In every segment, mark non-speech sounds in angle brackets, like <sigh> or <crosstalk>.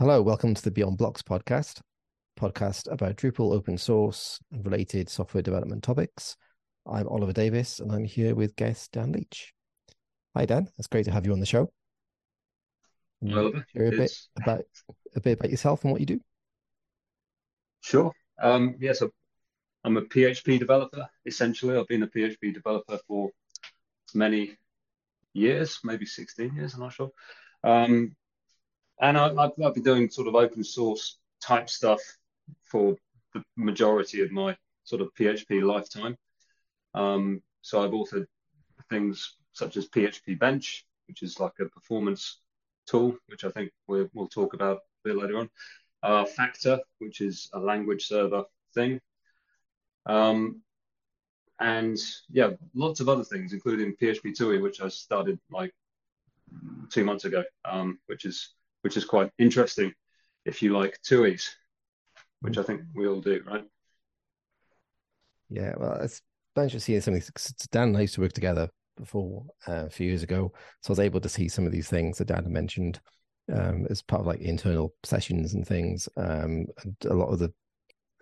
Hello, welcome to the Beyond Blocks podcast, podcast about Drupal open source and related software development topics. I'm Oliver Davies and I'm here with guest Dan Leech. Hi Dan, it's great to have you on the show. Share a bit about a bit about yourself and what you do. Sure. Um, yeah, so I'm a PHP developer. Essentially, I've been a PHP developer for many years, maybe 16 years. I'm not sure. Um, and I, have I've been doing sort of open source type stuff for the majority of my sort of PHP lifetime. Um, so I've authored things such as PHP Bench, which is like a performance tool, which I think we will talk about a bit later on. Uh, Phpactor, which is a language server thing. Um, and yeah, lots of other things, including PHP TUI, which I started like two months ago, um, which is which is quite interesting if you like TUIs, which I think we all do, right? Yeah, well, it's nice to see something. Dan and I used to work together before uh, a few years ago, so I was able to see some of these things that Dan mentioned um, as part of like internal sessions and things. Um, and a lot of the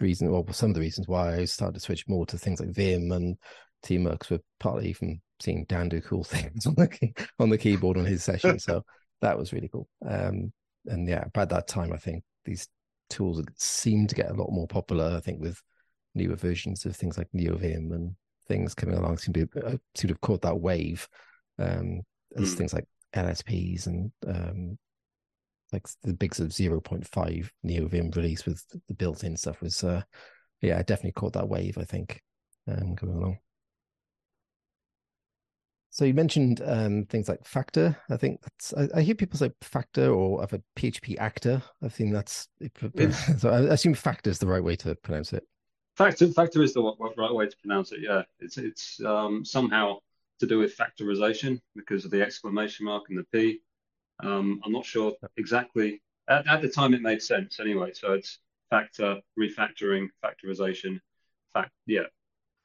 reason, well, some of the reasons why I started to switch more to things like Vim and Tmux were partly from seeing Dan do cool <laughs> things on the key, on the keyboard on his session. So that was really cool. Um, and yeah, by that time, I think these tools seem to get a lot more popular. I think with newer versions of things like NeoVim and things coming along, seem to be, uh, seem to have caught that wave. Um, as mm. things like LSPs and um, like the big sort of 0.5 NeoVim release with the built-in stuff was, uh, yeah, definitely caught that wave. I think um, coming along. So you mentioned um, things like Phpactor. I think that's I, I, hear people say Phpactor or I've a PHP actor. I think that's yeah. <laughs> so. I assume Phpactor is the right way to pronounce it. Phpactor Phpactor is the right way to pronounce it. Yeah, it's it's um, somehow to do with factorization because of the exclamation mark and the P. Um, I'm not sure exactly. At, at, the time, it made sense anyway. So it's factor, refactoring, factorization, fact. Yeah,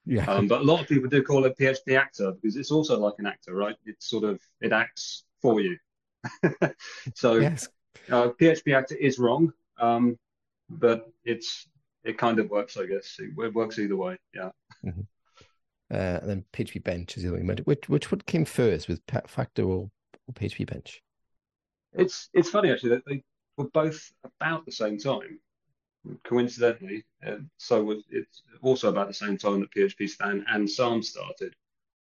yeah. Um, but a lot of people do call it PHP actor because it's also like an actor, right? It's sort of it acts for you. <laughs> so yes. uh, PHP actor is wrong, um, but it's it kind of works, I guess. It, it works either way. Yeah. Mm-hmm. Uh, and then PHP Bench is the only which which one came first with Phpactor or, or PHP Bench? It's it's funny actually that they were both about the same time coincidentally, uh, so it's also about the same time that PHP Stan and Psalm started.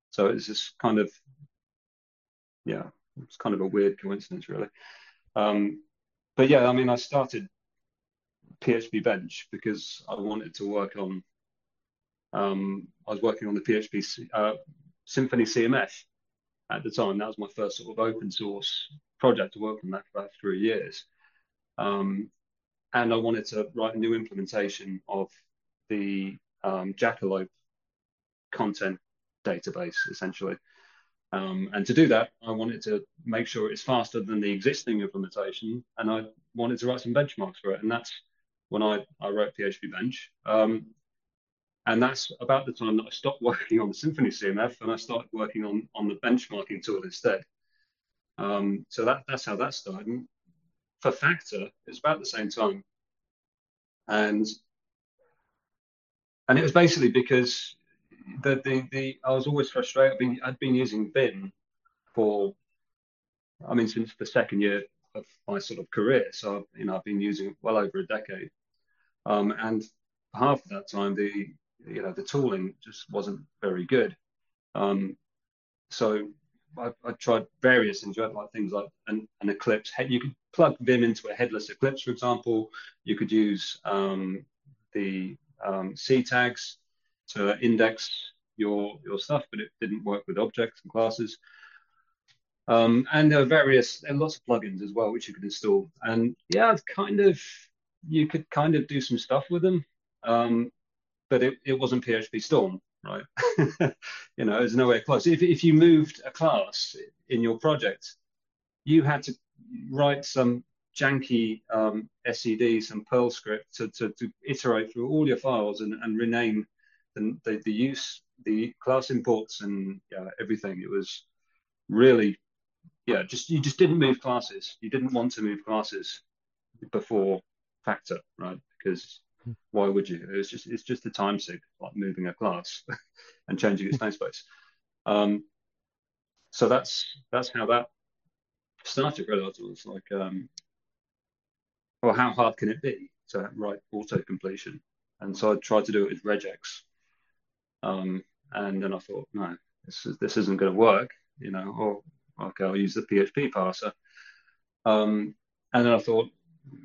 So it's just kind of, yeah, it's kind of a weird coincidence, really. Um, but yeah, I mean, I started PHP Bench because I wanted to work on. Um, I was working on the PHP uh, Symfony CMF at the time. That was my first sort of open source project to work on that for about three years. Um, and I wanted to write a new implementation of the um, Jackalope content database, essentially. Um, and to do that, I wanted to make sure it's faster than the existing implementation, and I wanted to write some benchmarks for it. And that's when I, I wrote PHP Bench. Um, and that's about the time that I stopped <laughs> working on the Symfony CMF and I started working on, on the benchmarking tool instead. Um, so that, that's how that started. For Phpactor, it's about the same time. And and it was basically because the the, the I was always frustrated. I'd been, I'd been using Vim for I mean since the second year of my sort of career. So you know I've been using it well over a decade. Um, and half of that time the you know the tooling just wasn't very good. Um, so I, I, tried various things, like things like an, an, Eclipse. You could plug Vim into a headless Eclipse, for example. You could use um, the um, C tags to index your your stuff, but it didn't work with objects and classes. Um, and there are various, there are lots of plugins as well which you could install. And yeah, it's kind of you could kind of do some stuff with them, um, but it, it wasn't PHP Storm right? <laughs> you know, there's nowhere close. If, if you moved a class in your project, you had to write some janky um, SED, some Perl script to, to, to, iterate through all your files and, and rename the, the, the use, the class imports and yeah, everything. It was really, yeah, just you just didn't move classes. You didn't want to move classes before Phpactor, right? Because Hmm. why would you? It's just it's just a time sig, like moving a class <laughs> and changing its namespace. Um, so that's that's how that started. Really, it was like, um, well, how hard can it be to write auto completion? And so I tried to do it with regex, um, and then I thought, no, this is, this isn't going to work. You know, or okay, I'll use the PHP parser. Um, and then I thought,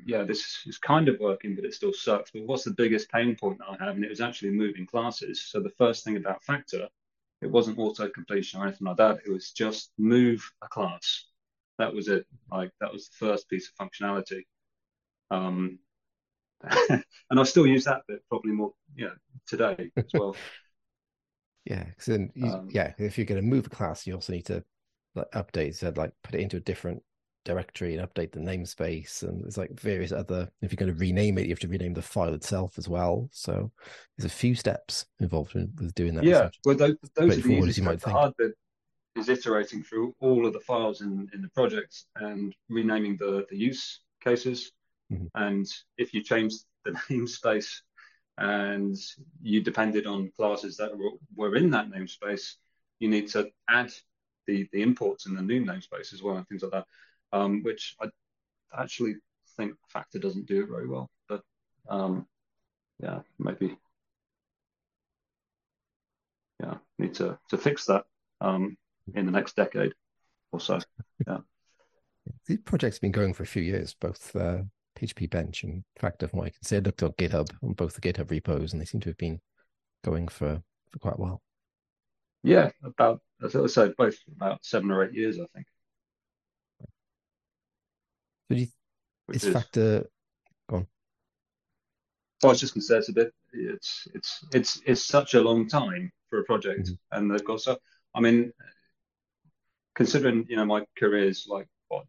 yeah, this is kind of working, but it still sucks. But what's the biggest pain point that I have? And it was actually moving classes. So the first thing about Phpactor, it wasn't auto completion or anything like that. It was just move a class. That was it. Like that was the first piece of functionality. Um, <laughs> and I still use that bit probably more, you know, today as well. <laughs> Yeah, because then you, Um, yeah, if you're going to move a class, you also need to like update, so like put it into a different directory and update the namespace, and there's like various other. If you're going to rename it, you have to rename the file itself as well. So there's a few steps involved in, with doing that. Yeah, well, those, those are the straightforward as easiest you might. The think. hard bit is iterating through all of the files in, in the project and renaming the, the use cases. Mhm. And if you change the <laughs> namespace and you depended on classes that were, were in that namespace, you need to add the, the imports in the new namespace as well and things like that, um, which I actually think Phpactor doesn't do it very well. But um, yeah, maybe yeah, need to to fix that um, in the next decade or so. <laughs> The project's been going for a few years, both uh, PHP Bench and Phpactor. From what I can see, I looked on GitHub on both the GitHub repos, and they seem to have been going for for quite a while. Yeah, about as I said, both about seven or eight years, I think. So do you, is is, Phpactor I was just going to say it's a bit. It's it's it's it's such a long time for a project, Mhm. and they've got so. I mean, considering you know my career is like what,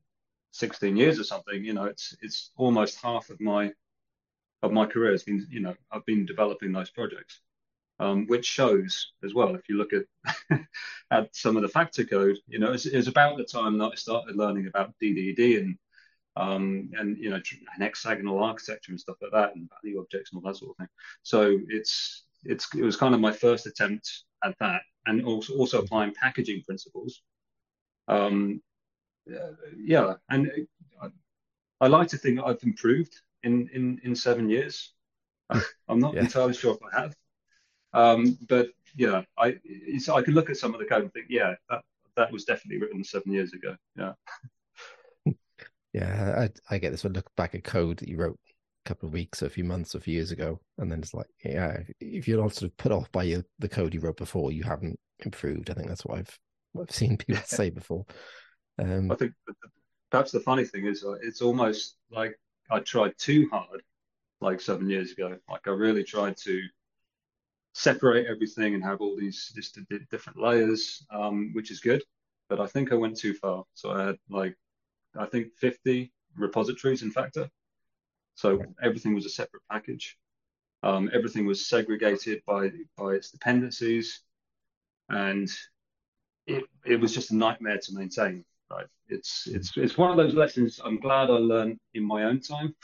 sixteen years or something. You know, it's it's almost half of my of my career has been you know I've been developing those projects, um, which shows as well. If you look at <laughs> at some of the Phpactor code, you know, it's, it was about the time that I started learning about DDD and um, and you know an hexagonal architecture and stuff like that, and value objects and all that sort of thing. So it's it's it was kind of my first attempt at that, and also also applying packaging principles. Um, yeah, and I, I like to think I've improved in in in seven years. <laughs> I'm not Yeah. entirely sure if I have, um, but yeah, I it's, I can look at some of the code and think, yeah, that that was definitely written seven years ago. Yeah. <laughs> Yeah, I, I get this. I look back at code that you wrote a couple of weeks, or a few months, or a few years ago, and then it's like, yeah, if you're not sort of put off by your, the code you wrote before, you haven't improved. I think that's what I've I've seen people <laughs> say before. Um, I think perhaps the funny thing is it's almost like I tried too hard like seven years ago. Like I really tried to separate everything and have all these just different layers, um, which is good. But I think I went too far. So I had like I think 50 repositories in Phpactor. So everything was a separate package. Um, everything was segregated by by its dependencies, and it it was just a nightmare to maintain. Right? It's it's it's one of those lessons I'm glad I learned in my own time.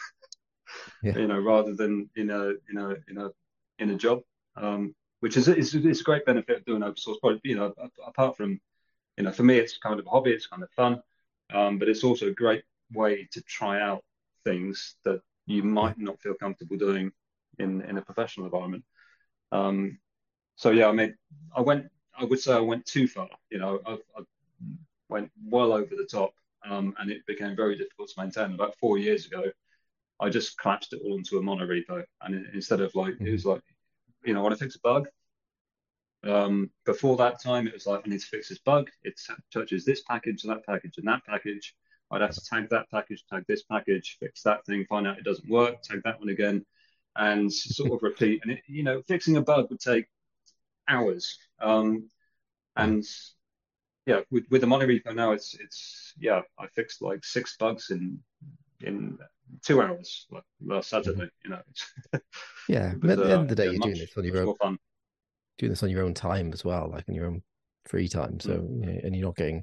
Yeah. You know, rather than in a in a in a in a job, um, which is it's, it's a great benefit of doing open source project. You know, apart from you know, for me it's kind of a hobby, it's kind of fun, um, but it's also a great way to try out things that you might not feel comfortable doing in in a professional environment. Um, so yeah, I mean, I went. I would say I went too far. You know, I, I went well over the top, um, and it became very difficult to maintain. About four years ago, I just collapsed it all into a mono repo, and it, instead of like it was like, you know, I want to fix a bug. Um, before that time, it was like I need to fix this bug. It touches this package, and that package, and that package. I'd have to tag that package, tag this package, fix that thing, find out it doesn't work, tag that one again, and sort of repeat. And it, you know, fixing a bug would take hours. Um, and yeah, with, with the mono repo now, it's it's yeah, I fixed like six bugs in in two hours like last Saturday. You know, <laughs> yeah, but at the uh, end of the day, yeah, you're much, doing this on your own, fun. doing this on your own time as well, like in your own free time. So, you know, and you're not getting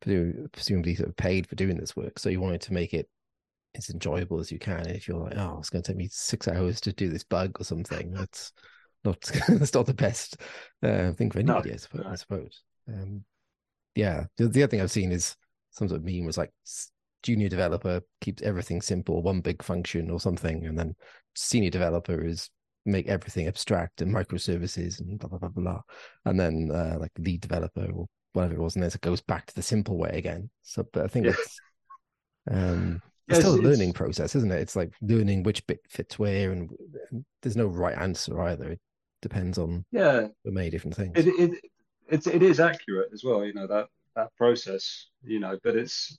presumably sort of paid for doing this work. So you wanted to make it as enjoyable as you can. And if you're like, oh, it's going to take me six hours to do this bug or something, that's not <laughs> that's not the best uh, thing for anybody, no, I suppose. No. I suppose. Um, yeah, the, the, other thing I've seen is some sort of meme was like junior developer keeps everything simple, one big function or something, and then senior developer is make everything abstract and microservices and blah blah blah blah, and then uh, like lead developer or whatever it was, and then it goes back to the simple way again. So, but I think yeah. it's um, it's still a learning process, isn't it? It's like learning which bit fits where, and, and there's no right answer either. It depends on yeah, many different things. It, it it's it is accurate as well. You know that that process. You know, but it's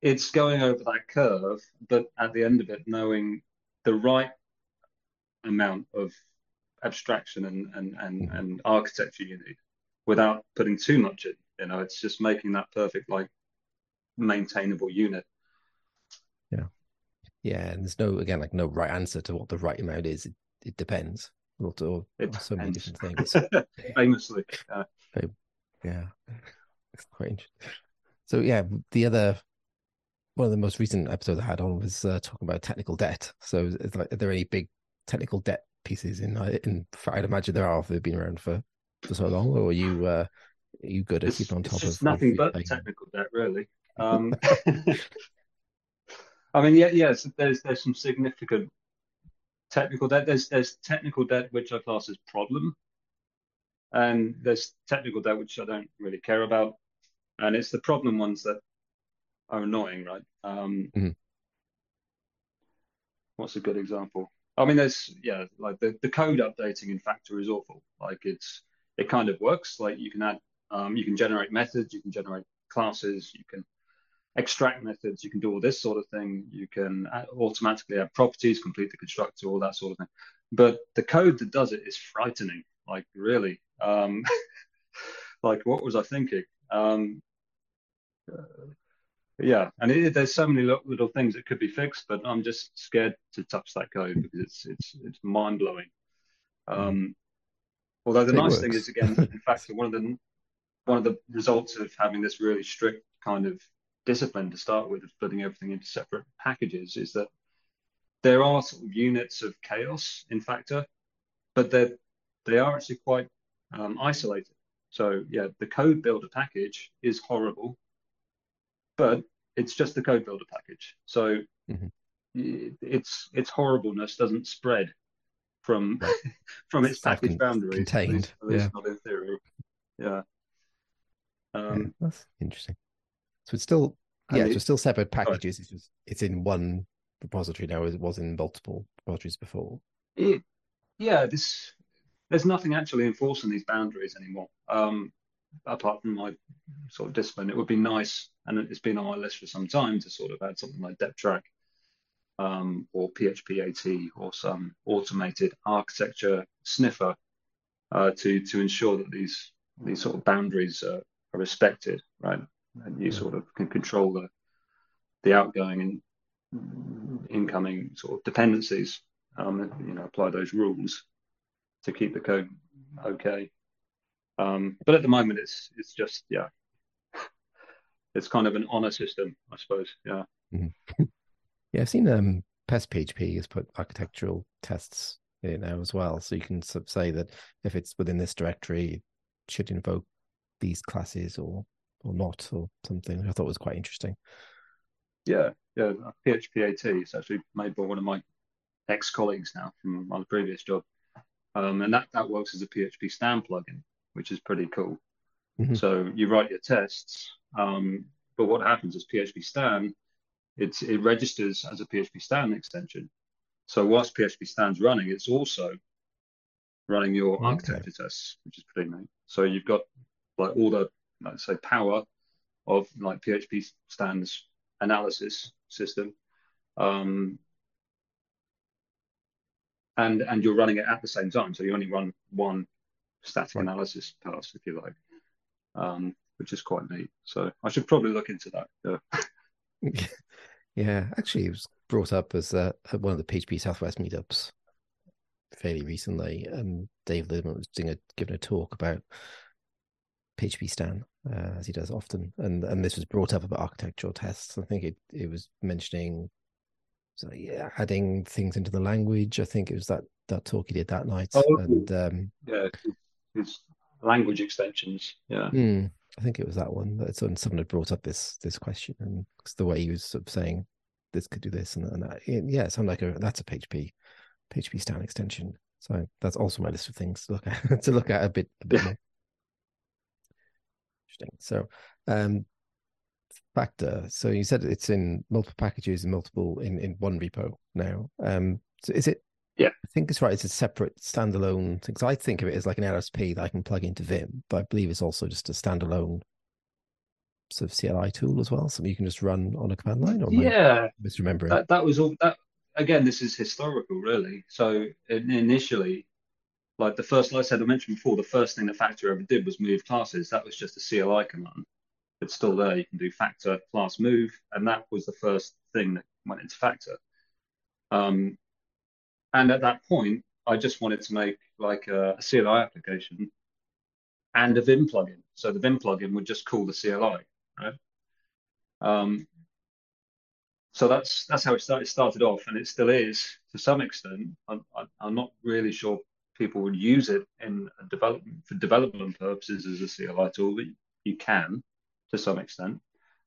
it's going over that curve, but at the end of it, knowing the right amount of abstraction and and and, mm-hmm. and architecture you need without putting too much in. You know, it's just making that perfect like maintainable unit. Yeah. Yeah, and there's no again like no right answer to what the right amount is. It, it depends. Or, or, it so many different things. <laughs> Famously. Uh, yeah. It's quite interesting. So yeah, the other one of the most recent episodes I had on was uh, talking about technical debt. So, is, like, are there any big technical debt pieces in? Uh, in I'd imagine there are if they've been around for, for so long. Or are you uh, are you good at keeping on top it's of? Nothing but technical debt, really. <laughs> Um, <laughs> I mean, yeah, yes. There's there's some significant technical debt. There's there's technical debt which I class as problem, and there's technical debt which I don't really care about, and it's the problem ones that are annoying, right? Um, mm-hmm. What's a good example? I mean, there's yeah, like the, the code updating in Phpactor is awful. Like it's it kind of works. Like you can add, um, you can generate methods, you can generate classes, you can extract methods, you can do all this sort of thing. You can automatically add properties, complete the constructor, all that sort of thing. But the code that does it is frightening. Like really, um, <laughs> like what was I thinking? Um, uh, yeah, and it, there's so many little, little, things that could be fixed, but I'm just scared to touch that code because it's it's it's mind blowing. Um, although the it nice works. thing is, again, in fact, one of the one of the results of having this really strict kind of discipline to start with, of putting everything into separate packages, is that there are sort of units of chaos in Phpactor, but they they are actually quite um, isolated. So yeah, the code builder package is horrible but it's just the code builder package. So mm-hmm. its its horribleness doesn't spread from <laughs> from its package boundaries. Contained, at least, at least yeah. not in theory. Yeah. Um, yeah, that's interesting. So it's still yeah, it's still separate packages. It's just it's in one repository now as it was in multiple repositories before. It, yeah, this there's nothing actually enforcing these boundaries anymore. Um, apart from my sort of discipline, it would be nice, and it's been on my list for some time to sort of add something like Deptrac um, or PHP-AT or some automated architecture sniffer uh, to to ensure that these these sort of boundaries are, are respected, right? And you yeah. sort of can control the the outgoing and incoming sort of dependencies. Um, you know, apply those rules to keep the code okay. Um, but at the moment, it's it's just yeah, <laughs> it's kind of an honor system, I suppose. Yeah. Mm-hmm. <laughs> Yeah, I've seen um, Pest PHP has put architectural tests in now as well, so you can say that if it's within this directory, it should invoke these classes or or not or something. I thought was quite interesting. Yeah, yeah. PHP AT is actually made by one of my ex colleagues now from my previous job, um, and that that works as a PHP Stan plugin which is pretty cool. Mm-hmm. So you write your tests, um, but what happens is PHP Stan, it's, it registers as a PHP Stan extension. So whilst PHP Stan's running, it's also running your okay. architecture tests, which is pretty neat. So you've got like all the, let's say, power of like PHP stands analysis system. Um, and and you're running it at the same time. So you only run one static analysis pass, if you like, um, which is quite neat. So I should probably look into that. Yeah, <laughs> yeah actually, it was brought up as uh, at one of the PHP Southwest meetups fairly recently, and Dave Liddament was doing a, giving a talk about PHP Stan, uh, as he does often, and and this was brought up about architectural tests. I think it it was mentioning so yeah, adding things into the language. I think it was that that talk he did that night, Oh, and um, yeah, it's language extensions. Yeah. hmm, I think it was that one that someone someone had brought up this this question, and the way he was sort of saying this could do this and, and that. yeah, it sounded like a that's a PHP PHP Stan extension. So that's also my list of things to look at <laughs> to look at a bit a bit more. Interesting. So um Phpactor. So you said it's in multiple packages and multiple in, in one repo now. Um so is it Yeah. I think it's right, it's a separate standalone thing. So I think of it as like an LSP that I can plug into Vim, but I believe it's also just a standalone sort of CLI tool as well. Something you can just run on a command line or Yeah, misremembering? that that was all that again, this is historical really. So initially, like the first like I said I mentioned before, the first thing that Phpactor ever did was move classes. That was just a CLI command. It's still there. You can do Phpactor class move, and that was the first thing that went into Phpactor. Um, and at that point, I just wanted to make like a, a CLI application and a Vim plugin. So the Vim plugin would just call the CLI, right? Um, so that's that's how it started, started off, and it still is to some extent. I'm, I'm- I'm not really sure people would use it in development for development purposes as a CLI tool, but you can to some extent.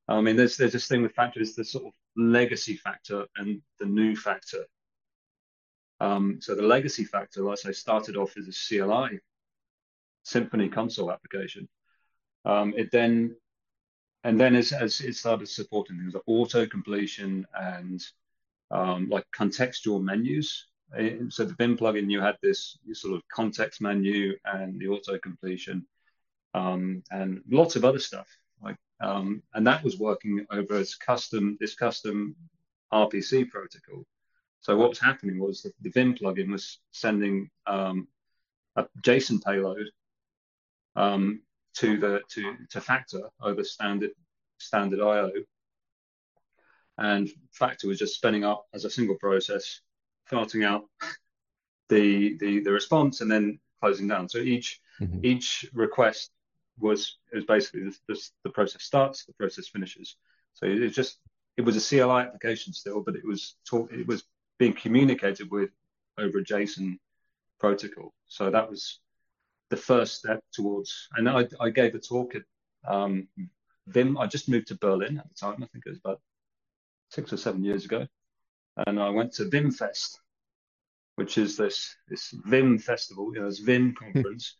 I mean, there's there's this thing with Phpactor is the sort of legacy Phpactor and the new Phpactor. Um, so the legacy Phpactor, like I say, started off as a CLI Symfony console application. Um, it then and then as, as it started supporting things like auto completion and um, like contextual menus. Uh, So the Vim plugin, you had this sort of context menu and the auto completion um, and lots of other stuff. Like um, and that was working over as custom this custom RPC protocol. So what was happening was that the Vim plugin was sending um, a JSON payload um, to the to to Phpactor over standard standard IO, and Phpactor was just spinning up as a single process, farting out the the the response and then closing down. So each Mhm. each request was was basically this, this, the process starts, the process finishes. So it was just it was a CLI application still, but it was talk, it was being communicated with over a JSON protocol. So that was the first step towards. And I, I gave a talk at um, Vim. I just moved to Berlin at the time. I think it was about six or seven years ago, and I went to VimFest, which is this this Vim festival. You know, this Vim conference.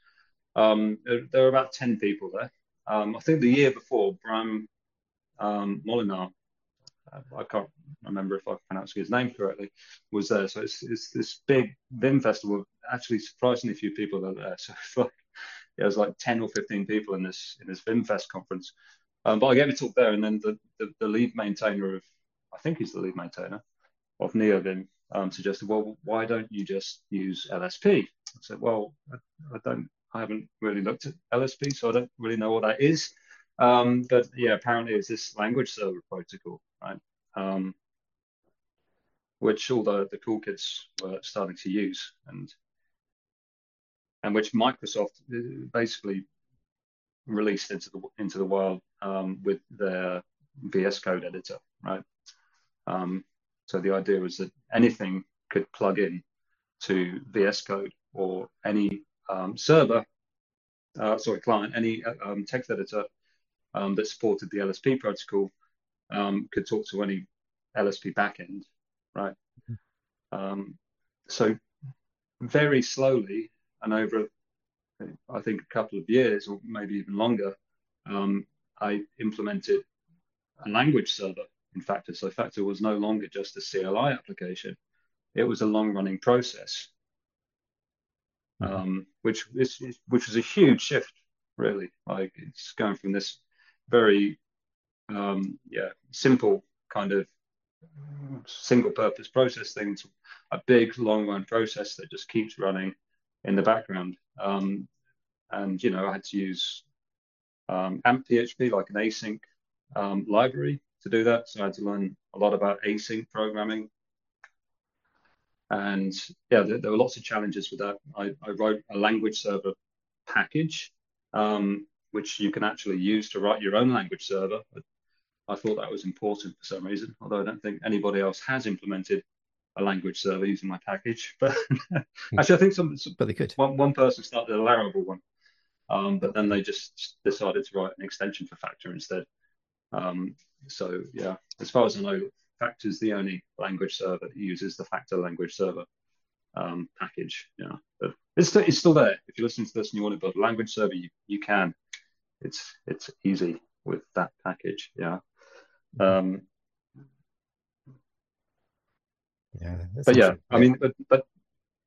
um, there, there were about ten people there. Um, I think the year before, Bram um, Moolenaar, I can't remember if I pronounced his name correctly, was there. So it's, it's this big Vim festival. Actually, surprisingly few people are there. <laughs> So it's like, yeah, it was like ten or fifteen people in this in this VimFest conference. Um, but I gave a talk there, and then the, the, the lead maintainer of, I think he's the lead maintainer of NeoVim, um, suggested, well, why don't you just use LSP? I said, well, I, I don't, I haven't really looked at LSP, so I don't really know what that is. Um, but yeah, apparently it's this language server protocol, right? Um, which all the, the cool kids were starting to use, and and which Microsoft uh, basically released into the into the wild um, with their VS Code editor, right? Um, so the idea was that anything could plug in to VS Code or any um, server, uh, sorry, client, any uh, um, text editor um, that supported the LSP protocol um, could talk to any LSP backend, right? Um, so very slowly and over, I think, a couple of years or maybe even longer, um, I implemented a language server in Phpactor. So Phpactor was no longer just a CLI application; it was a long-running process, um, which is which was a huge shift, really. Like it's going from this very um, yeah simple kind of single-purpose process thing to a big long-run process that just keeps running in the background. Um, and you know, I had to use um, AMP PHP, like an async um, library, to do that. So I had to learn a lot about async programming. And yeah, there, there were lots of challenges with that. I, I wrote a language server package, um, which you can actually use to write your own language server. I thought that was important for some reason, although I don't think anybody else has implemented a language server using my package. <laughs> But actually, I think some, some but they could. One, one person started a Laravel one, um, but then they just decided to write an extension for Phpactor instead. Um, so yeah, as far as I know, Phpactor is the only language server that uses the Phpactor language server um, package. Yeah, but it's still, it's still there. If you listen to this and you want to build a language server, you, you can. It's it's easy with that package. Yeah. Um, yeah. But yeah, I mean, but but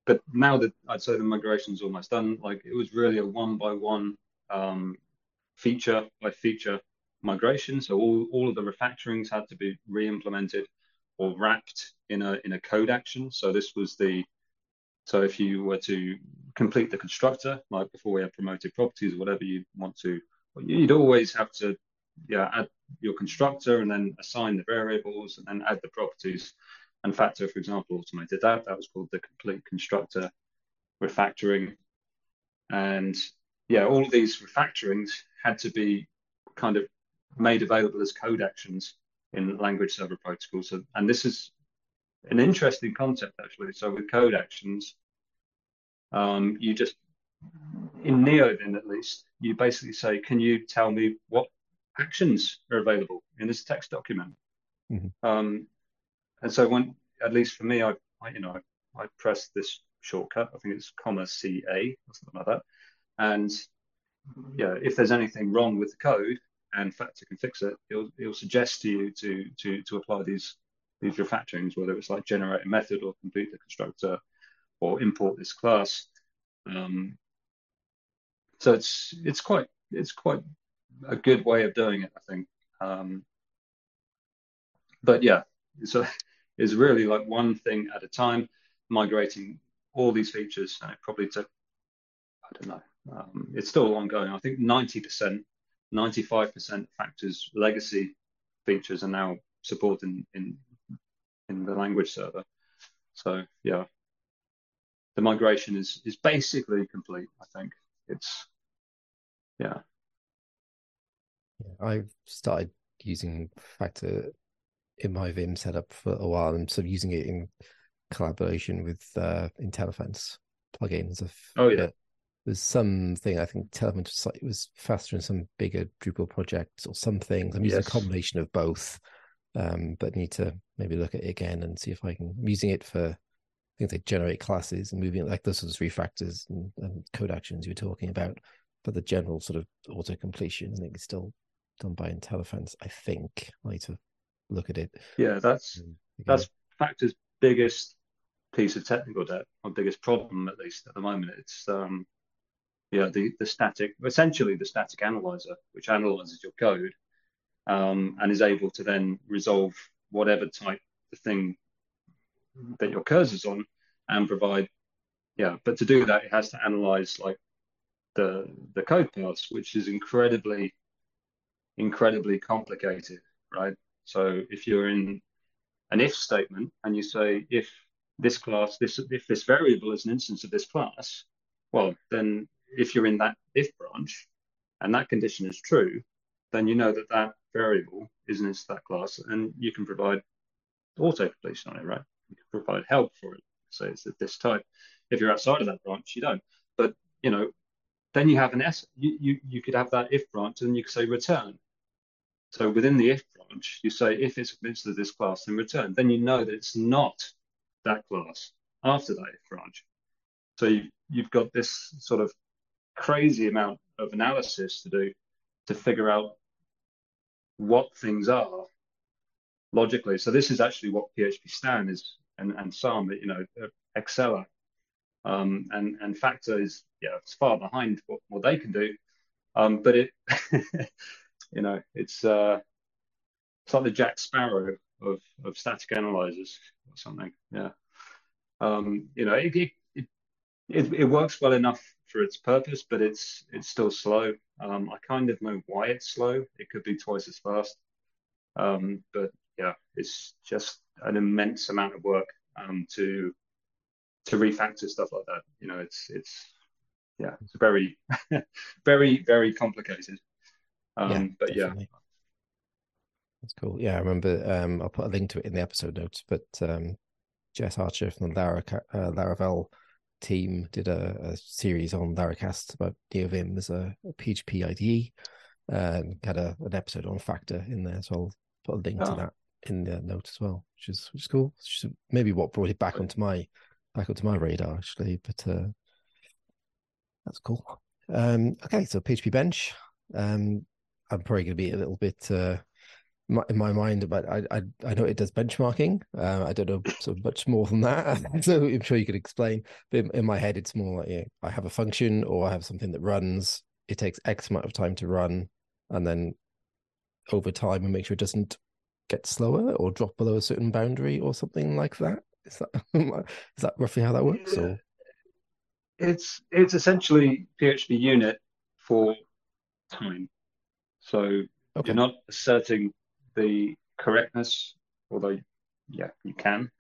but now that I'd say the migration's almost done, like it was really a one by one um, feature by feature migration. So all, all of the refactorings had to be re-implemented or wrapped in a in a code action. So this was the so if you were to complete the constructor, like before we had promoted properties or whatever you want to, you'd always have to yeah add your constructor and then assign the variables and then add the properties. And Phpactor, for example, automated that. That was called the complete constructor refactoring. And yeah, all of these refactorings had to be kind of made available as code actions in language server protocols. So, and this is an interesting concept actually. So with code actions, um, you just in Neovim at least, you basically say, can you tell me what actions are available in this text document? Mm-hmm. Um, and so when, at least for me, I, I you know, I, I press this shortcut. I think it's comma CA or something like that. And yeah, if there's anything wrong with the code and Phpactor can fix it, it'll, it'll suggest to you to to to apply these these refactorings, whether it's like generate a method or complete the constructor or import this class. Um, so it's it's quite it's quite a good way of doing it, I think. Um, but yeah, so <laughs> it's really like one thing at a time, migrating all these features, and it probably took I don't know. Um, it's still ongoing. I think ninety percent, ninety-five percent factors legacy features are now supported in, in in the language server. So yeah, the migration is is basically complete. I think it's yeah. I've started using Phpactor in my Vim setup for a while. I'm sort of using it in collaboration with uh, Intelephense plugins. Of, oh yeah. There's something I think was, like, was faster in some bigger Drupal projects or some things. I'm using yes. a combination of both, um, but need to maybe look at it again and see if I can. I'm using it for think they generate classes and moving like those are three factors and, and, code actions you were talking about. But the general sort of auto completion, I think, is still done by Intelephense. I think. I need to look at it. Yeah, that's um, that's Phpactor's biggest piece of technical debt, or biggest problem at least at the moment. It's um, yeah, the the static, essentially the static analyzer, which analyzes your code um, and is able to then resolve whatever type the thing that your cursor's on and provide yeah. But to do that it has to analyze like the the code paths which is incredibly incredibly complicated right? So if you're in an if statement and you say if this class this if this variable is an instance of this class well then if you're in that if branch and that condition is true then you know that that variable is an instance of that class and you can provide auto completion on it right you can provide help for it. So it's at this type. If you're outside of that branch, you don't. But you know, then you have an S. You you, you could have that if branch, and you could say return. So within the if branch, you say if it's convinced of this class, then return. Then you know that it's not that class after that if branch. So you, you've got this sort of crazy amount of analysis to do to figure out what things are logically. So this is actually what PHP Stan is and, and Psalm, you know, excel. Um, and, and Phpactor is, yeah, it's far behind what, what they can do. Um, but it, <laughs> you know, it's, uh, it's like the Jack Sparrow of, of static analyzers or something. Yeah. Um, you know, it, it, it, it, works well enough for its purpose, but it's, it's still slow. Um, I kind of know why it's slow. It could be twice as fast. Um, but yeah, it's just an immense amount of work um, to to refactor stuff like that. You know, it's it's yeah, it's very <laughs> very very complicated. Um, yeah, but definitely. That's cool. Yeah, I remember. Um, I'll put a link to it in the episode notes. But um, Jess Archer from Lara, uh, Laravel team did a, a, series on Laracast about NeoVim as a, a PHP IDE. and had a, an episode on Phpactor in there, so I'll put a link oh. to that in the note as well, which is which is cool. Which is maybe what brought it back onto my back onto my radar actually, but uh, that's cool. Um, okay, so PHP Bench. Um, I'm probably going to be a little bit uh, in my mind, but I I, I know it does benchmarking. Uh, I don't know <laughs> so much more than that, <laughs> so I'm sure you could explain. But in, in my head, it's more like you know, I have a function or I have something that runs. It takes X amount of time to run, and then over time, and make sure it doesn't get slower or drop below a certain boundary or something like that. Is that <laughs> is that roughly how that works? Or it's it's essentially PHP unit for time. So okay. you're not asserting the correctness, although yeah, you can,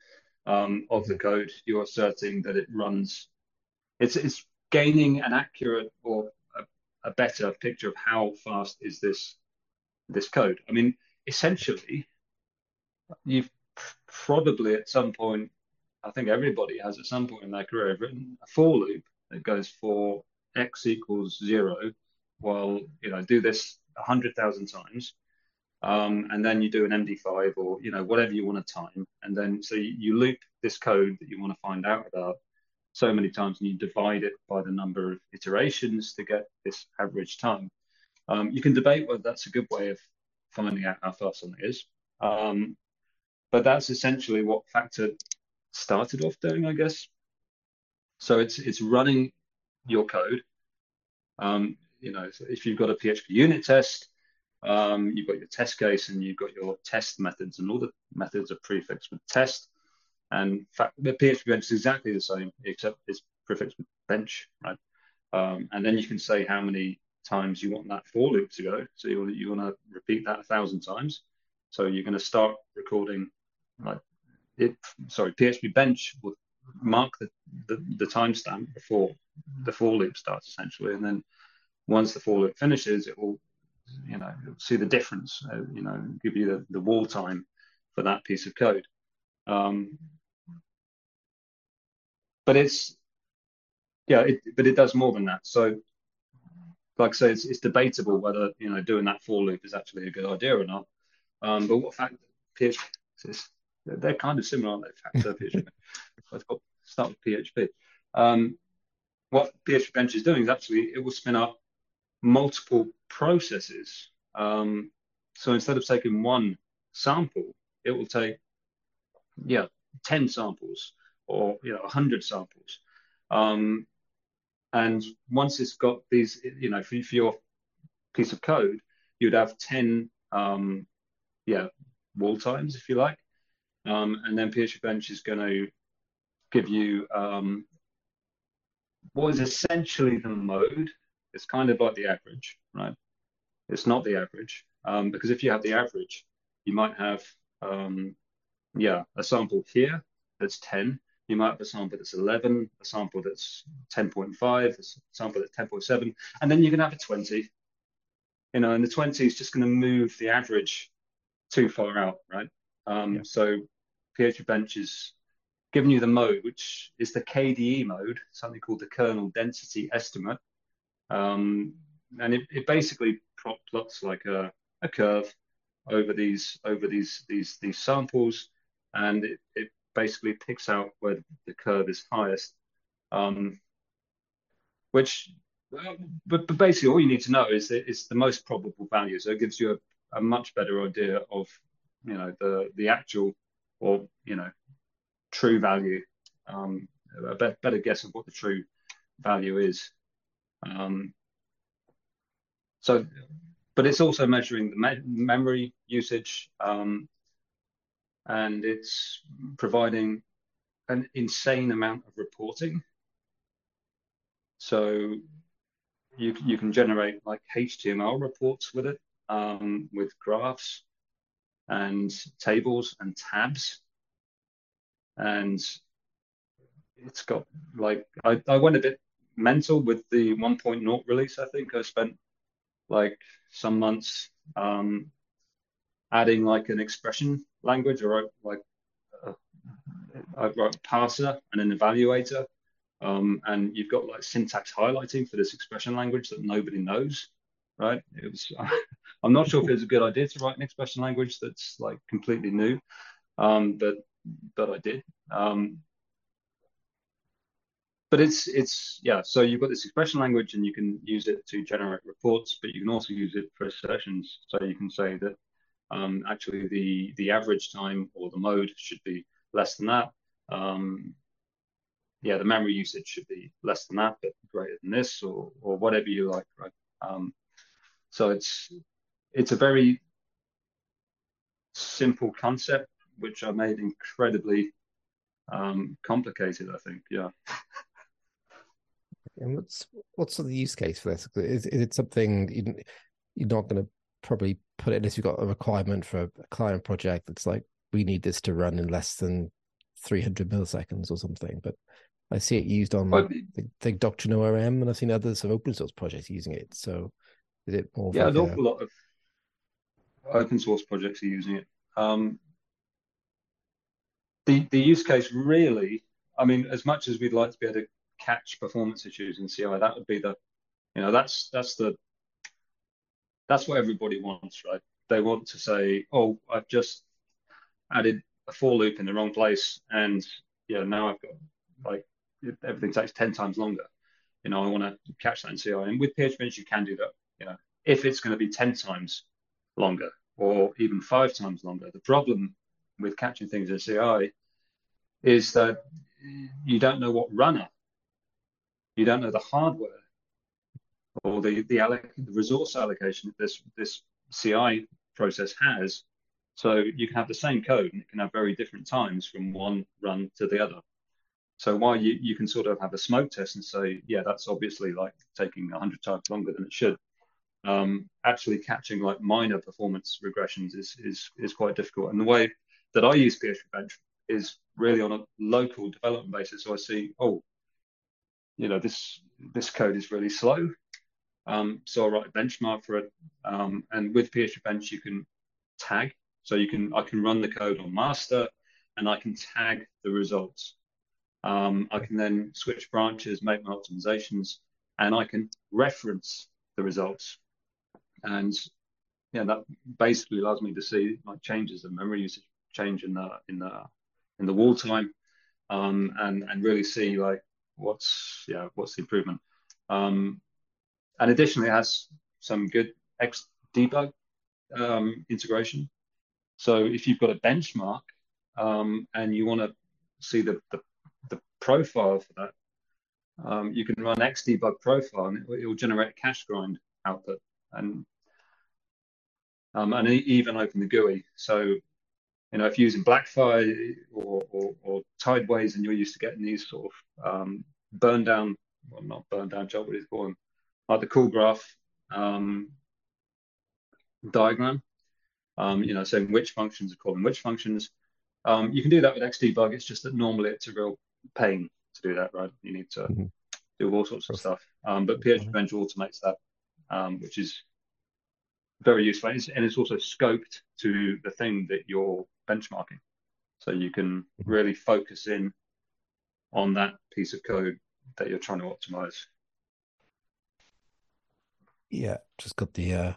um, of the code. You're asserting that it runs. It's it's gaining an accurate or a, a better picture of how fast is this this code. I mean, essentially, you've probably at some point, I think everybody has at some point in their career written a for loop that goes for x equals zero. Well, you know, do this a hundred thousand times, um, and then you do an MD5 or you know whatever you want to time, and then so you, you loop this code that you want to find out about so many times, and you divide it by the number of iterations to get this average time. Um, you can debate whether that's a good way of finding out how fast something is. Um, but that's essentially what Phpactor started off doing, I guess. So it's it's running your code. Um, you know, if you've got a PHP unit test, um, you've got your test case and you've got your test methods, and all the methods are prefixed with test. And fact, the PHP bench is exactly the same, except it's prefixed with bench, right? Um, and then you can say how many times you want that for loop to go. So you want you want to repeat that a thousand times. So you're going to start recording like it. Sorry, PHP bench will mark the, the, the timestamp before the for loop starts essentially, and then once the for loop finishes, it will you know see the difference. Uh, you know, give you the, the wall time for that piece of code. Um, but it's yeah, it, but it does more than that. So like I say, it's, it's debatable whether you know doing that for loop is actually a good idea or not. Um, but what fact PHP is, they're kind of similar, aren't they? Factor PHP. <laughs> Let's start with PHP. Um, what PHP Bench is doing is actually it will spin up multiple processes. Um, so instead of taking one sample, it will take yeah ten samples or you know hundred samples. Um, and once it's got these, you know, for, for your piece of code, you'd have 10, um, yeah, wall times, if you like. Um, and then PHP Bench is going to give you um, what is essentially the mode. It's kind of like the average, right? It's not the average um, because if you have the average, you might have, um, yeah, a sample here that's 10, you might have a sample that's 11, a sample that's 10.5, a sample that's 10.7, and then you can have a 20. You know, and the 20 is just going to move the average too far out, right? Um, yeah. So PHP Bench is giving you the mode, which is the KDE mode, something called the kernel density estimate. Um, and it, it basically plots like a, a curve over these over these these these samples, and it, it basically picks out where the curve is highest. Um, which, but, but basically all you need to know is it's the most probable value. So it gives you a, a much better idea of, you know, the the actual or you know, true value, um, a be- better guess of what the true value is. Um, so, but it's also measuring the me- memory usage. Um, and it's providing an insane amount of reporting. So you you can generate like HTML reports with it, um, with graphs and tables and tabs, and it's got like I, I went a bit mental with the 1.0 release. I think I spent like some months um, adding like an expression language or like uh, I wrote parser and an evaluator. Um, and you've got like syntax highlighting for this expression language that nobody knows, right? It was, <laughs> I'm not sure if it was a good idea to write an expression language that's like completely new, um, but but I did. Um, but it's it's yeah so you've got this expression language and you can use it to generate reports but you can also use it for assertions. So you can say that um, actually the the average time or the mode should be less than that. Um, yeah the memory usage should be less than that but greater than this or or whatever you like right? Um, so it's it's a very simple concept which I made incredibly um, complicated I think. Yeah <laughs> And what's what's the use case for this? Is, is it something you, you're not going to probably put it unless you've got a requirement for a client project that's like we need this to run in less than 300 milliseconds or something. But I see it used on well, the, the Doctrine ORM, and I've seen others of open source projects using it. So is it more? Yeah, like an awful lot of open source projects are using it. Um, the the use case really, I mean, as much as we'd like to be able to catch performance issues in CI. That would be the, you know, that's that's the that's what everybody wants, right? They want to say, oh, I've just added a for loop in the wrong place, and yeah, now I've got like everything takes ten times longer. You know, I want to catch that in CI, and with PHP you can do that. You know, if it's going to be ten times longer or even five times longer, the problem with catching things in CI is that you don't know what runner you don't know the hardware or the the, alloc- the resource allocation this this CI process has. So you can have the same code and it can have very different times from one run to the other. So while you, you can sort of have a smoke test and say, yeah, that's obviously like taking 100 times longer than it should, um, actually catching like minor performance regressions is, is, is quite difficult. And the way that I use PHP Bench is really on a local development basis. So I see, oh, you know, this this code is really slow. Um, so I'll write a benchmark for it. Um, and with PHPBench, you can tag. So you can I can run the code on master and I can tag the results. Um, I can then switch branches, make my optimizations, and I can reference the results. And yeah, that basically allows me to see like changes in memory usage, change in the in the in the wall time, um, and and really see like what's yeah what's the improvement? Um, and additionally it has some good X debug um, integration. So if you've got a benchmark um, and you want to see the, the, the profile for that um, you can run xdebug profile and it, it, will generate a cachegrind output and um, and even open the GUI. So you know, if you're using Blackfire or, or, or Tideways and you're used to getting these sort of um, burn down, well, not burn down job, but it's called, like the call graph um, diagram, um, you know, saying which functions are calling which functions. Um, you can do that with Xdebug. It's just that normally it's a real pain to do that, right? You need to mm-hmm. do all sorts of stuff. Um, but PHPBench automates that, um, which is very useful. And it's, and it's also scoped to the thing that you're benchmarking. So you can mm-hmm. really focus in on that piece of code that you're trying to optimize. Yeah, just got the uh,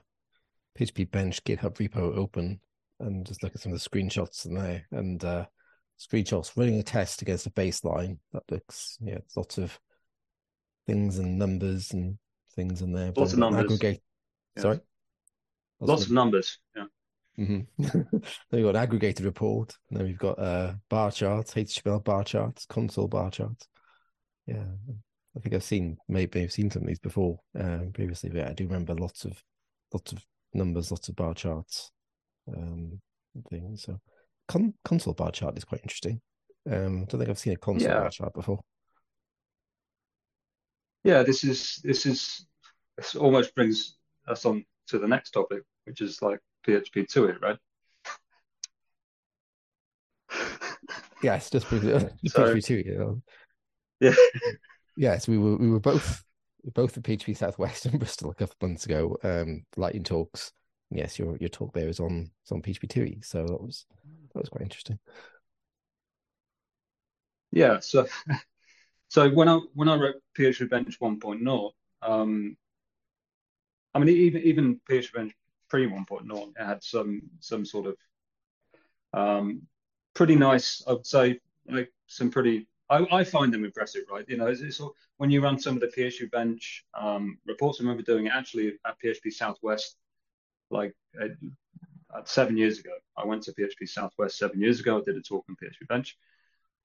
PHPBench GitHub repo open and just look at some of the screenshots in there and uh, screenshots running a test against a baseline. That looks, yeah, lots of things and numbers and things in there. Lots of numbers. Aggregate. Yeah. Sorry. Lots, lots of, of numbers. Yeah. Mm-hmm. <laughs> then we've got an aggregated report, and then we've got uh, bar charts, HTML bar charts, console bar charts. Yeah, I think I've seen maybe I've seen some of these before um, previously, but I do remember lots of lots of numbers, lots of bar charts, um, things. So con- console bar chart is quite interesting. Um, I don't think I've seen a console yeah. bar chart before. Yeah, this is this is this almost brings us on to the next topic, which is like PHP-TUI, right? <laughs> yes, just, <laughs> just so, PHP-TUI. You know? Yeah. yes, we were we were both both at PHP Southwest <laughs> in Bristol a couple of months ago, um, lighting talks. yes, your your talk there is on on PHP-TUI so that was that was quite interesting. Yeah, so so when I when I wrote PHPBench 1.0, um, I mean even even PHPBench pre 1.0 it had some some sort of um, pretty nice, I would say, like some pretty. I, I find them impressive, right? You know, it's, it's when you run some of the PHPBench um, reports. I remember doing it actually at PHP Southwest, like seven years ago. I went to PHP Southwest seven years ago. I did a talk on PHPBench,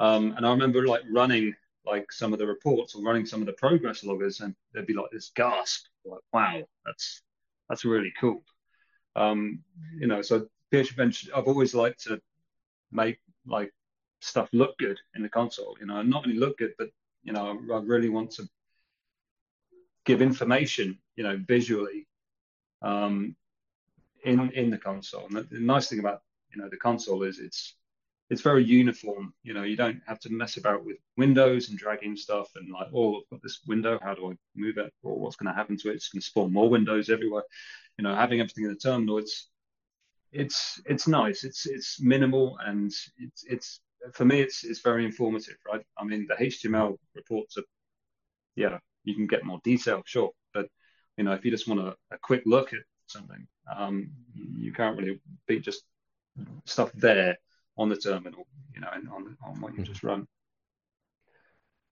um, and I remember like running like some of the reports or running some of the progress loggers, and there'd be like this gasp, like, "Wow, that's that's really cool." Um, you know, so PHPBench, I've always liked to make like stuff look good in the console. You know, not only look good, but you know, I really want to give information, you know, visually um, in in the console. And the, the nice thing about you know the console is it's it's very uniform. You know, you don't have to mess about with windows and dragging stuff and like, oh, I've got this window. How do I move it? Or what's going to happen to it? It's going to spawn more windows everywhere. You know, having everything in the terminal, it's it's it's nice. It's it's minimal and it's it's for me it's it's very informative, right? I mean, the HTML reports are, yeah, you can get more detail, sure, but you know, if you just want a, a quick look at something, um, you can't really beat just stuff there on the terminal, you know, and on on what you just run.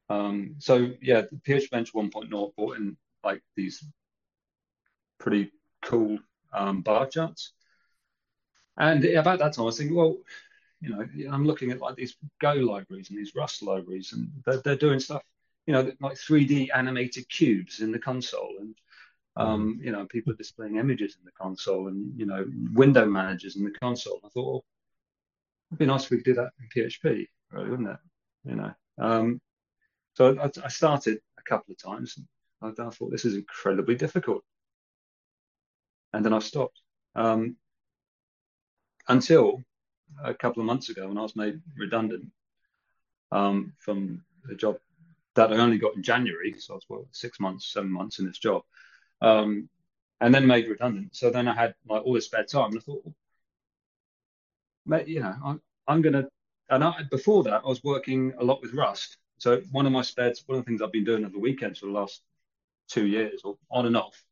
Um, so yeah, the PHPBench 1.0 brought in like these pretty cool um, bar charts and about that time, I was thinking, well, you know, I'm looking at like these Go libraries and these Rust libraries, and they're, they're doing stuff, you know, like 3D animated cubes in the console, and um, mm-hmm. you know, people are displaying images in the console, and you know, window managers in the console. I thought, well, it'd be nice if we could do that in PHP, really, wouldn't it? You know, um, so I, I, started a couple of times, and I, I, thought this is incredibly difficult, and then I stopped. Um, until a couple of months ago when I was made redundant um, from a job that I only got in January. So I was what, six months, seven months in this job, um, and then made redundant. So then I had like all this spare time, and I thought, well, you know, I, I'm gonna. And I, before that, I was working a lot with Rust. So one of my spare, one of the things I've been doing over the weekends for the last two years, or on and off,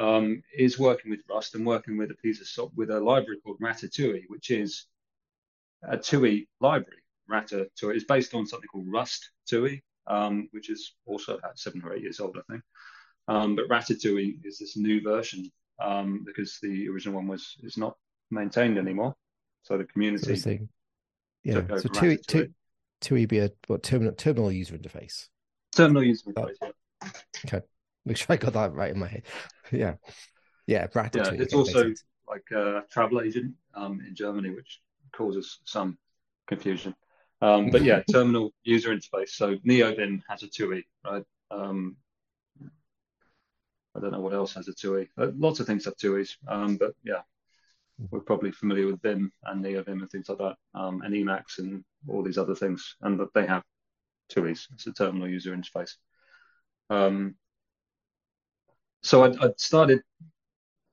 um, is working with Rust and working with a piece of software with a library called Ratatui, which is a TUI library. Ratatui is based on something called Rust TUI, um, which is also about seven or eight years old, I think. Um, but Ratatui is this new version um, because the original one was is not maintained anymore. So the community. So yeah. So TUI, TUI, TUI be a what terminal terminal user interface. Terminal user interface. Oh. Yeah. Okay. Make sure I got that right in my head. <laughs> yeah, yeah. Ratatui. Yeah, it's also like a travel agent um, in Germany, which causes some confusion. Um, but yeah, <laughs> terminal user interface. So NeoVim has a TUI, right? Um, I don't know what else has a TUI. Uh, lots of things have TUIs, um, but yeah, we're probably familiar with Vim and NeoVim and things like that, um, and Emacs and all these other things, and that they have TUIs. It's a terminal user interface. Um, so I, I started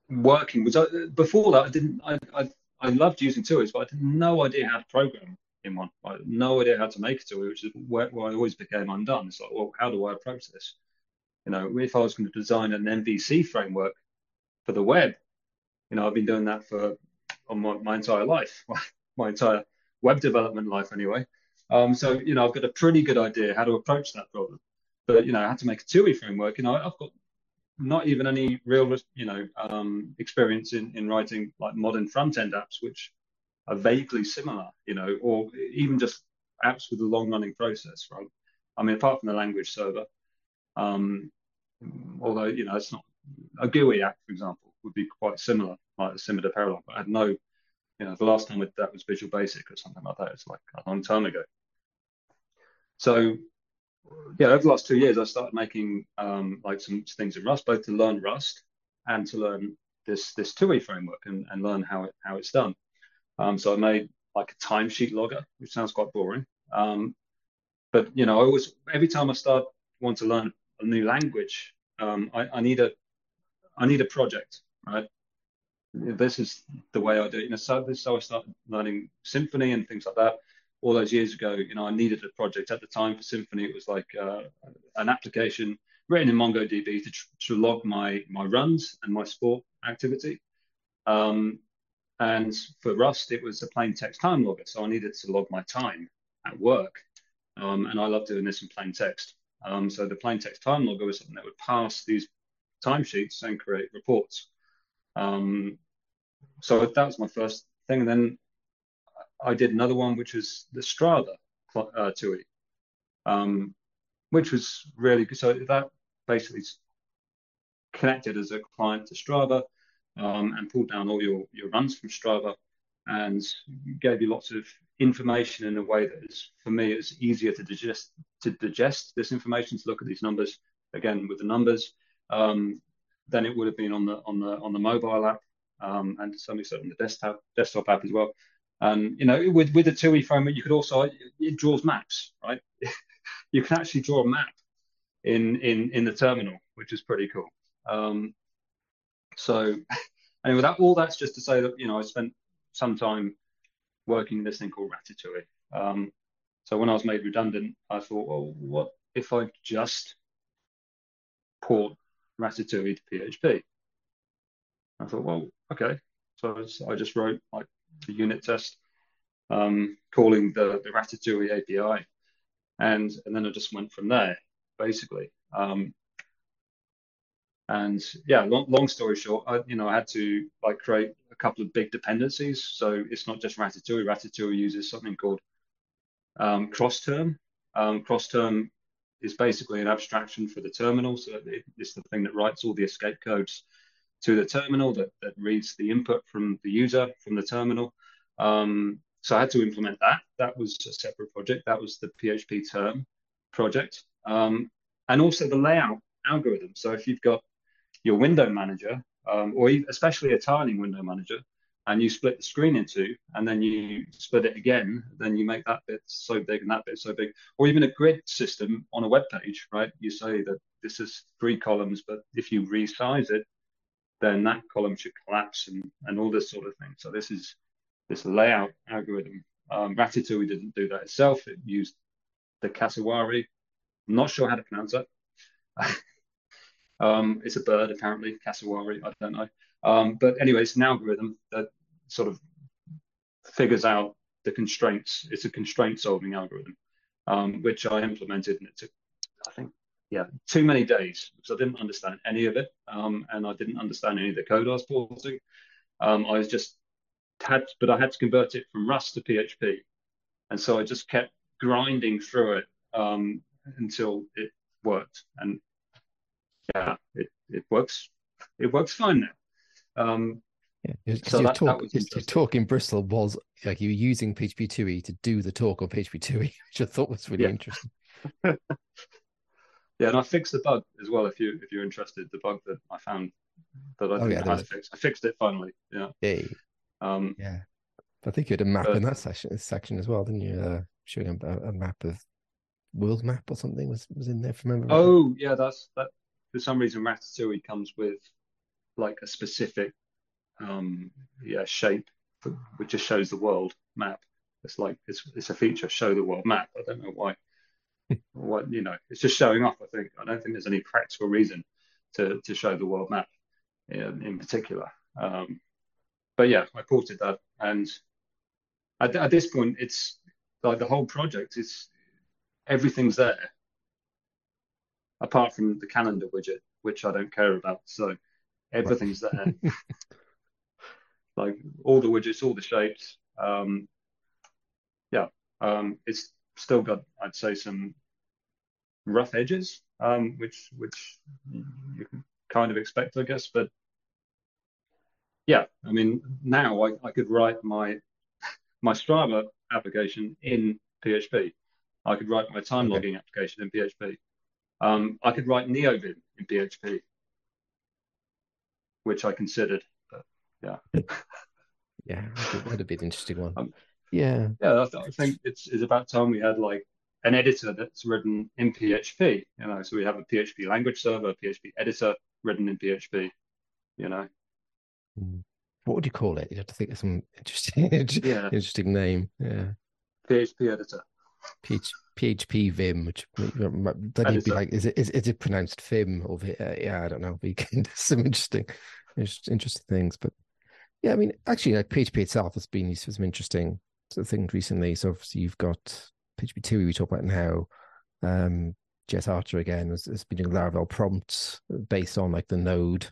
working. Was I, before that I didn't. I, I I loved using TUIs, but I had no idea how to program in one. I had no idea how to make a TUI, which is where, where I always became undone. It's like, well, how do I approach this? You know, if I was going to design an MVC framework for the web, you know, I've been doing that for on my, my entire life, <laughs> my entire web development life anyway. Um, so you know, I've got a pretty good idea how to approach that problem. But you know, I had to make a TUI framework. You know, I've got not even any real, you know, um, experience in, in writing like modern front end apps, which are vaguely similar, you know, or even just apps with a long running process, right? I mean, apart from the language server, um, although, you know, it's not a GUI app, for example, would be quite similar, like a similar parallel, but I had no, you know, the last time with that was Visual Basic or something like that. It's like a long time ago. So yeah, over the last two years, I started making um, like some things in Rust, both to learn Rust and to learn this this TUI framework and, and learn how it how it's done. Um, so I made like a timesheet logger, which sounds quite boring. Um, but you know, I always every time I start want to learn a new language, um, I, I need a I need a project, right? this is the way I do it. You know, so so I started learning Symfony and things like that all those years ago. You know, I needed a project at the time for Symfony. It was like uh, an application written in MongoDB to, to log my my runs and my sport activity. Um, and for Rust, it was a plain text time logger. So I needed to log my time at work. Um, and I love doing this in plain text. Um, so the plain text time logger was something that would pass these timesheets and create reports. Um, so that was my first thing. And then I did another one, which was the Strava uh, TUI, um, which was really good. So that basically connected as a client to Strava um, and pulled down all your, your runs from Strava and gave you lots of information in a way that is, for me, it's easier to digest to digest this information, to look at these numbers again with the numbers um, than it would have been on the on the on the mobile app um, and to some extent on the desktop desktop app as well. And you know, with with the TUI framework, you could also it, it draws maps, right? <laughs> you can actually draw a map in in in the terminal, which is pretty cool. Um, so <laughs> anyway, that all that's just to say that you know I spent some time working in this thing called Ratatui. Um, so when I was made redundant, I thought, well, what if I just port Ratatui to PHP? I thought, well, okay. So I just wrote like the unit test, um, calling the, the Ratatui API, and and then I just went from there, basically. Um, and yeah, long, long story short, I, you know, I had to like create a couple of big dependencies. So it's not just Ratatui. Ratatui uses something called um, Crossterm. Um, Crossterm is basically an abstraction for the terminal. So it, it's the thing that writes all the escape codes to the terminal that, that reads the input from the user from the terminal. Um, so I had to implement that. That was a separate project. That was the PHP term project. Um, and also the layout algorithm. So if you've got your window manager, um, or especially a tiling window manager, and you split the screen in two, and then you split it again, then you make that bit so big and that bit so big, or even a grid system on a web page, right? You say that this is three columns, but if you resize it, then that column should collapse and, and all this sort of thing. So this is this layout algorithm. Um, Ratatui didn't do that itself. It used the Cassowary. I'm not sure how to pronounce that. <laughs> um, it's a bird, apparently, Cassowary. I don't know. Um, but anyway, it's an algorithm that sort of figures out the constraints. It's a constraint solving algorithm, um, which I implemented, and it took, I think, yeah, too many days because I didn't understand any of it, um, and I didn't understand any of the code I was porting. Um, I was just had, but I had to convert it from Rust to PHP, and so I just kept grinding through it um, until it worked, and yeah, it, it works. It works fine now. Um, yeah, so your, that, talk, that your talk in Bristol was like you were using PHP-TUI to do the talk on PHP-TUI, <laughs> which I thought was really yeah. interesting. <laughs> Yeah, and I fixed the bug as well. If you if you're interested, the bug that I found that I oh, yeah, have to fix, I fixed it finally. Yeah. Hey. Um, yeah. I think you had a map but, in that section section as well, didn't you? Uh, showing a, a, map of world map or something was was in there. From memory. Oh yeah, that's that. For some reason, Ratatui comes with like a specific um yeah shape for, which just shows the world map. It's like it's it's a feature show the world map. I don't know why what you know, it's just showing off. I think I don't think there's any practical reason to to show the world map in, in particular. Um, but yeah, I ported that, and at, at this point, it's like the whole project is everything's there, apart from the calendar widget, which I don't care about. So everything's there, <laughs> like all the widgets, all the shapes. Um, yeah, um, it's still got, I'd say, some rough edges, um, which which you can kind of expect, I guess. But yeah, I mean, now I, I could write my my Strava application in PHP. I could write my time logging okay. application in PHP. Um, I could write NeoVim in PHP, which I considered. But yeah. <laughs> yeah, that'd be an interesting one. Um, yeah. Yeah, I, I think it's, it's about time we had like an editor that's written in PHP. You know, so we have a PHP language server, PHP editor written in PHP. You know. Hmm. what would you call it? You have to think of some interesting, <laughs> yeah. interesting name. Yeah. PHP editor. PH, PHP Vim, which that would be like, is it is, is it pronounced Vim or uh, yeah, I don't know. But <laughs> some interesting, interesting things. But yeah, I mean, actually, like PHP itself has been used for some interesting sort of things recently. So obviously you've got PHP-TUI we talk about now. Um, Jess Archer again has, has been doing Laravel prompts based on like the Node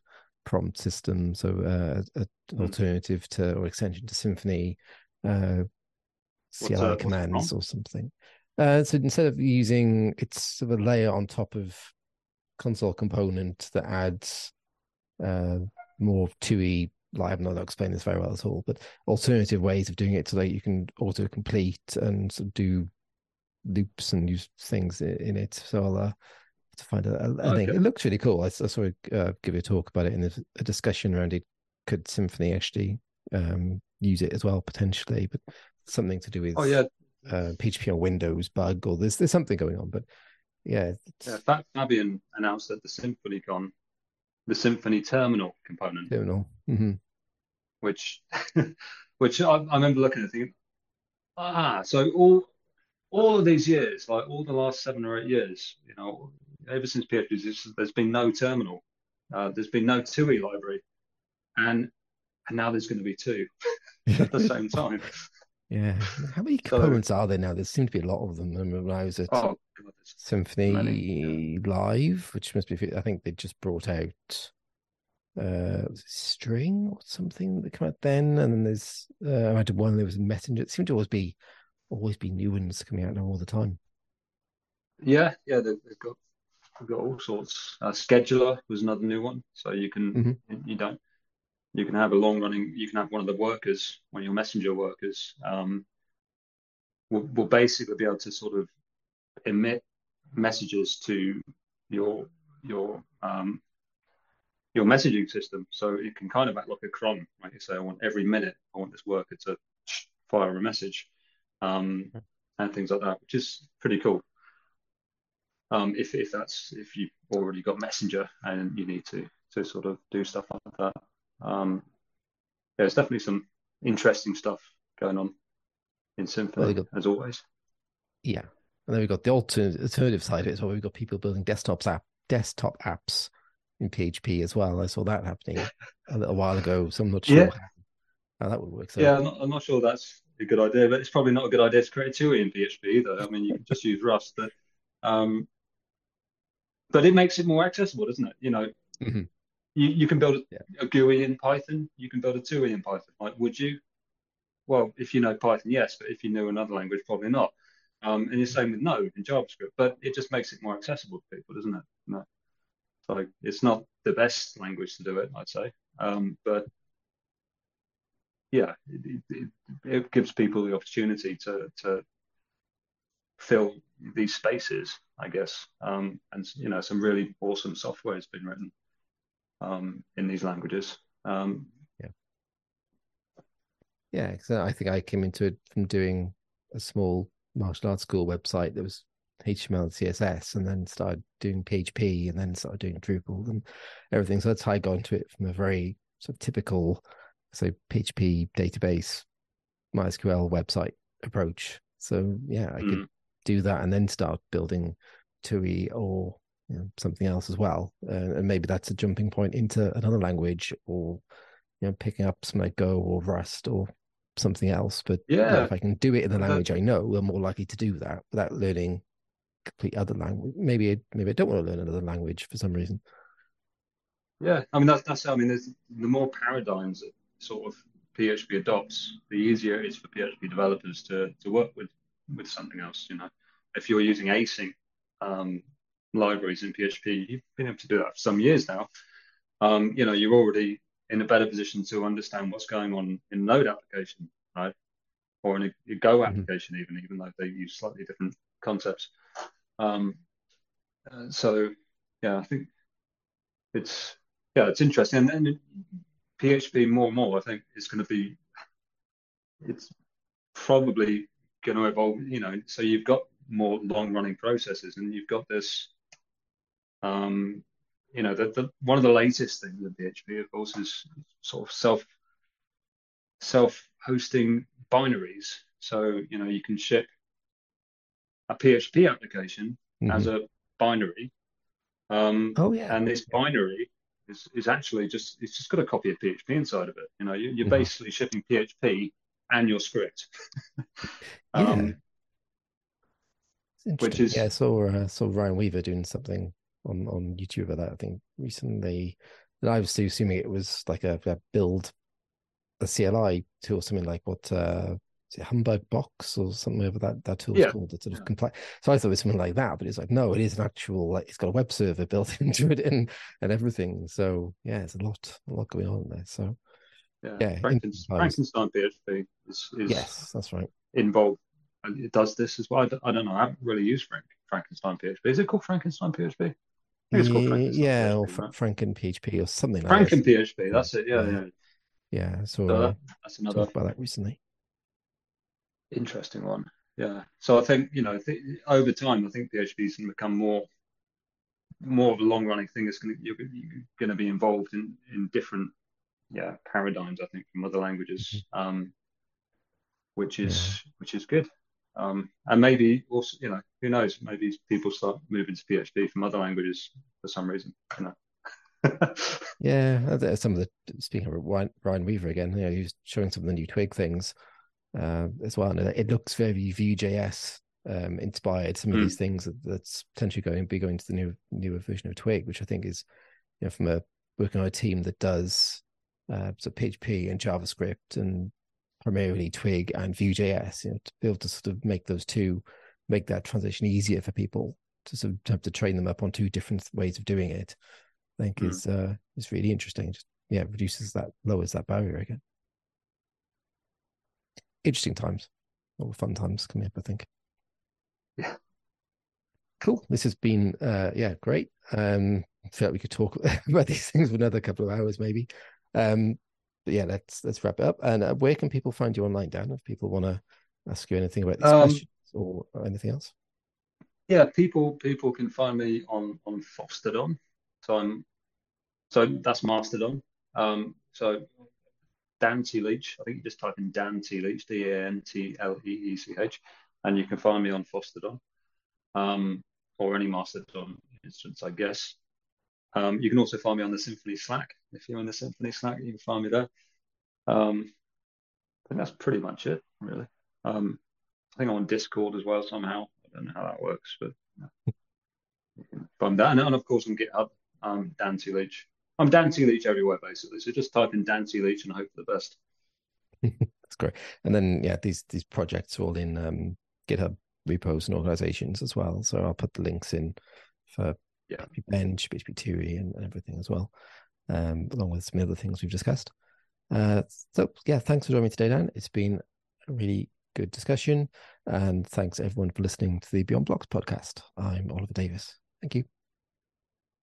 prompt system, so uh, an mm. alternative to or extension to Symfony uh, CLI that, commands or something. Uh, so instead of using it's sort of a layer on top of console component that adds uh, more TUI like I'm not explaining this very well at all, but alternative ways of doing it so that you can auto complete and sort of do loops and use things in it. So I'll uh, to find a, a okay. link. It looks really cool. I, I saw of uh, give you a talk about it in a, a discussion around it. Could Symfony actually um, use it as well potentially? But something to do with oh yeah, uh, PHP on Windows bug or there's there's something going on. But yeah, yeah Fabien announced that the SymfonyCon the Symfony Terminal component. Terminal. Mm-hmm which <laughs> which I, I remember looking at thinking, ah, so all all of these years, like all the last seven or eight years, you know, ever since PHP, there's been no terminal, uh, there's been no TUI library, and and now there's going to be two <laughs> at the same time. Yeah. How many components so, are there now? There seem to be a lot of them. when I was at oh, Symfony many, yeah. Live, which must be, I think they just brought out uh string or something that came out then. And then there's, uh, I had one, there was a Messenger. It seemed to always be, always be new ones coming out now all the time. Yeah. Yeah. They've, they've got, they've got all sorts. Uh, Scheduler was another new one. So you can, mm-hmm. you don't, you can have a long running, you can have one of the workers, one of your messenger workers, um, will, will basically be able to sort of emit messages to your your um, your messaging system. So it can kind of act like a cron, like you say, I want every minute, I want this worker to fire a message, um, and things like that, which is pretty cool. Um, if if that's if you've already got Messenger and you need to to sort of do stuff like that. Um, there's definitely some interesting stuff going on in well, got, as always. Yeah, and then we've got the alternative side of it as well. We've got people building desktops app, desktop apps in PHP as well. I saw that happening a little while ago, so I'm not sure yeah. how, that would work. So. Yeah, I'm not, I'm not, sure that's a good idea, but it's probably not a good idea to create a TUI in PHP either. I mean, you can just use Rust, but um, but it makes it more accessible, doesn't it? You know, mm-hmm. You, you can build a, yeah. a GUI in Python. You can build a TUI in Python. Like, would you? Well, if you know Python, yes, but if you know another language, probably not. Um, and the same with Node in JavaScript, but it just makes it more accessible to people, doesn't it? No. So it's not the best language to do it, I'd say. Um, but yeah, it, it, it, gives people the opportunity to to fill these spaces, I guess. Um, and you know, some really awesome software has been written um, in these languages. Um, yeah, yeah. So I think I came into it from doing a small martial arts school website that was HTML and CSS, and then started doing PHP, and then started doing Drupal and everything. So that's how I got into it from a very sort of typical, say, PHP database, MySQL website approach. So yeah, I mm. could do that and then start building TUI or you know, something else as well, uh, and maybe that's a jumping point into another language, or you know, picking up some like Go or Rust or something else. But yeah, you know, if I can do it in the language I know, I'm more likely to do that without learning complete other language. Maybe maybe I don't want to learn another language for some reason. Yeah, I mean that's that's I mean there's the more paradigms that sort of PHP adopts, the easier it is for PHP developers to to work with with something else. You know, if you're using async um, libraries in PHP, you've been able to do that for some years now. Um, you know, you're already in a better position to understand what's going on in Node application, right? Or in a, a Go mm-hmm. application, even even though they use slightly different concepts. Um, uh, so yeah, I think it's yeah, it's interesting, and, PHP more and more, I think, is going to be it's probably going to evolve. You know, so you've got more long running processes, and you've got this um, you know, the, the, one of the latest things in PHP, of course, is sort of self self-hosting binaries. So you know you can ship a PHP application mm-hmm. as a binary. Um, oh yeah. And this binary is, is actually just it's just got a copy of PHP inside of it. You know, you, are mm-hmm. basically shipping PHP and your script. <laughs> um, which is yeah, I saw uh, saw Ryan Weaver doing something on on YouTube about that. I think recently, and I was assuming it was like a, a build a CLI tool, something like what uh, is it Humbug Box or something over that that tool yeah. called. It's sort of yeah. So I thought it was something like that, but it's like no, it is an actual like it's got a web server built <laughs> into it and and everything. So yeah, it's a lot a lot going on there. So yeah, yeah Frankenstein, Frankenstein PHP is, is yes, that's right. Involved and it does this as well. I don't, I don't know. I haven't really used Frank, Frankenstein PHP. Is it called Frankenstein PHP? it's called Frankenstein yeah, PHP, or Fra- right? FrankenPHP or something like Franken that. FrankenPHP. That's it. Yeah, yeah. Yeah. so, uh, that's another about that recently. Interesting one. Yeah. So I think you know th- over time, I think going to become more more of a long running thing. It's going to you're, you're going to be involved in in different yeah paradigms. I think from other languages, mm-hmm. um, which is yeah. which is good. Um, and maybe also, you know, who knows? Maybe people start moving to PHP from other languages for some reason. You know. <laughs> yeah, some of the speaking of Ryan Weaver again, you know, he was showing some of the new Twig things uh, as well. And it looks very Vue.js um, inspired. Some of mm. these things that, that's potentially going to be going to the new newer version of Twig, which I think is, you know, from a working on a team that does uh, so PHP and JavaScript and primarily Twig and Vue.js, you know, to be able to sort of make those two, make that transition easier for people to sort of have to train them up on two different ways of doing it. I think mm. is uh, is really interesting. Just yeah, reduces that, lowers that barrier again interesting times or fun times coming up, I think. Yeah. Cool. This has been uh yeah, great. Um I feel like we could talk <laughs> about these things for another couple of hours maybe. Um but yeah, let's let's wrap it up. And uh, where can people find you online, Dan, if people want to ask you anything about these um, questions or, or anything else? Yeah, people people can find me on on Fosstodon. So I'm so that's Mastodon. Um, so Dan T Leech. I think you just type in Dan T Leech, D A N T L E E C H, and you can find me on Fosstodon um, or any Mastodon instance, I guess. Um, you can also find me on the Symfony Slack. If you're in the Symfony Slack, you can find me there. Um, I think that's pretty much it, really. Um, I think I'm on Discord as well somehow. I don't know how that works, but yeah. find that. And of course on GitHub, um, Dan T Leech. I'm Dancing Leech everywhere basically. So just type in Dancing Leech and hope for the best. <laughs> That's great. And then yeah, these these projects are all in um, GitHub repos and organizations as well. So I'll put the links in for yeah. Bench, PHP Theory, and, and everything as well, um, along with some other things we've discussed. Uh, so yeah, thanks for joining me today, Dan. It's been a really good discussion, and thanks everyone for listening to the Beyond Blocks podcast. I'm Oliver Davies. Thank you.